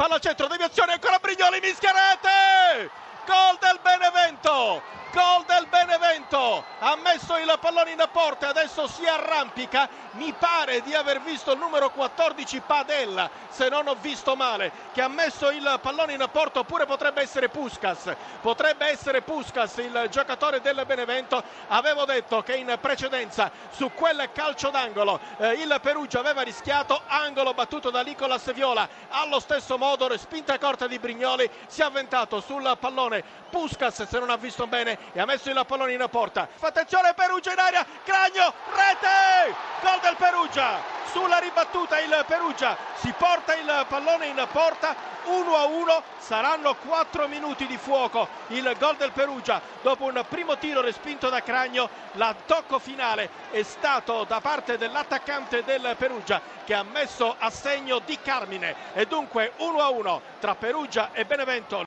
palla al centro, deviazione ancora Brignoli, mischia rete! Gol del Benevento! Gol del Benevento! Ha messo il pallone in porta e adesso si arrampica. Mi pare di aver visto il numero 14 Padella, se non ho visto male, che ha messo il pallone in porta oppure potrebbe essere Puskas. Potrebbe essere Puskas il giocatore del Benevento. Avevo detto che in precedenza su quel calcio d'angolo eh, il Perugia aveva rischiato angolo battuto da Nicolas Viola. Allo stesso modo respinta corta di Brignoli si è avventato sul pallone Puskas se non ha visto bene e ha messo il pallone in porta. Attenzione Perugia in aria, Cragno, rete! Gol del Perugia! Sulla ribattuta il Perugia si porta il pallone in porta. 1 a 1 saranno 4 minuti di fuoco. Il gol del Perugia dopo un primo tiro respinto da Cragno. L'attacco finale è stato da parte dell'attaccante del Perugia che ha messo a segno di Carmine. E dunque 1 a 1 tra Perugia e Benevento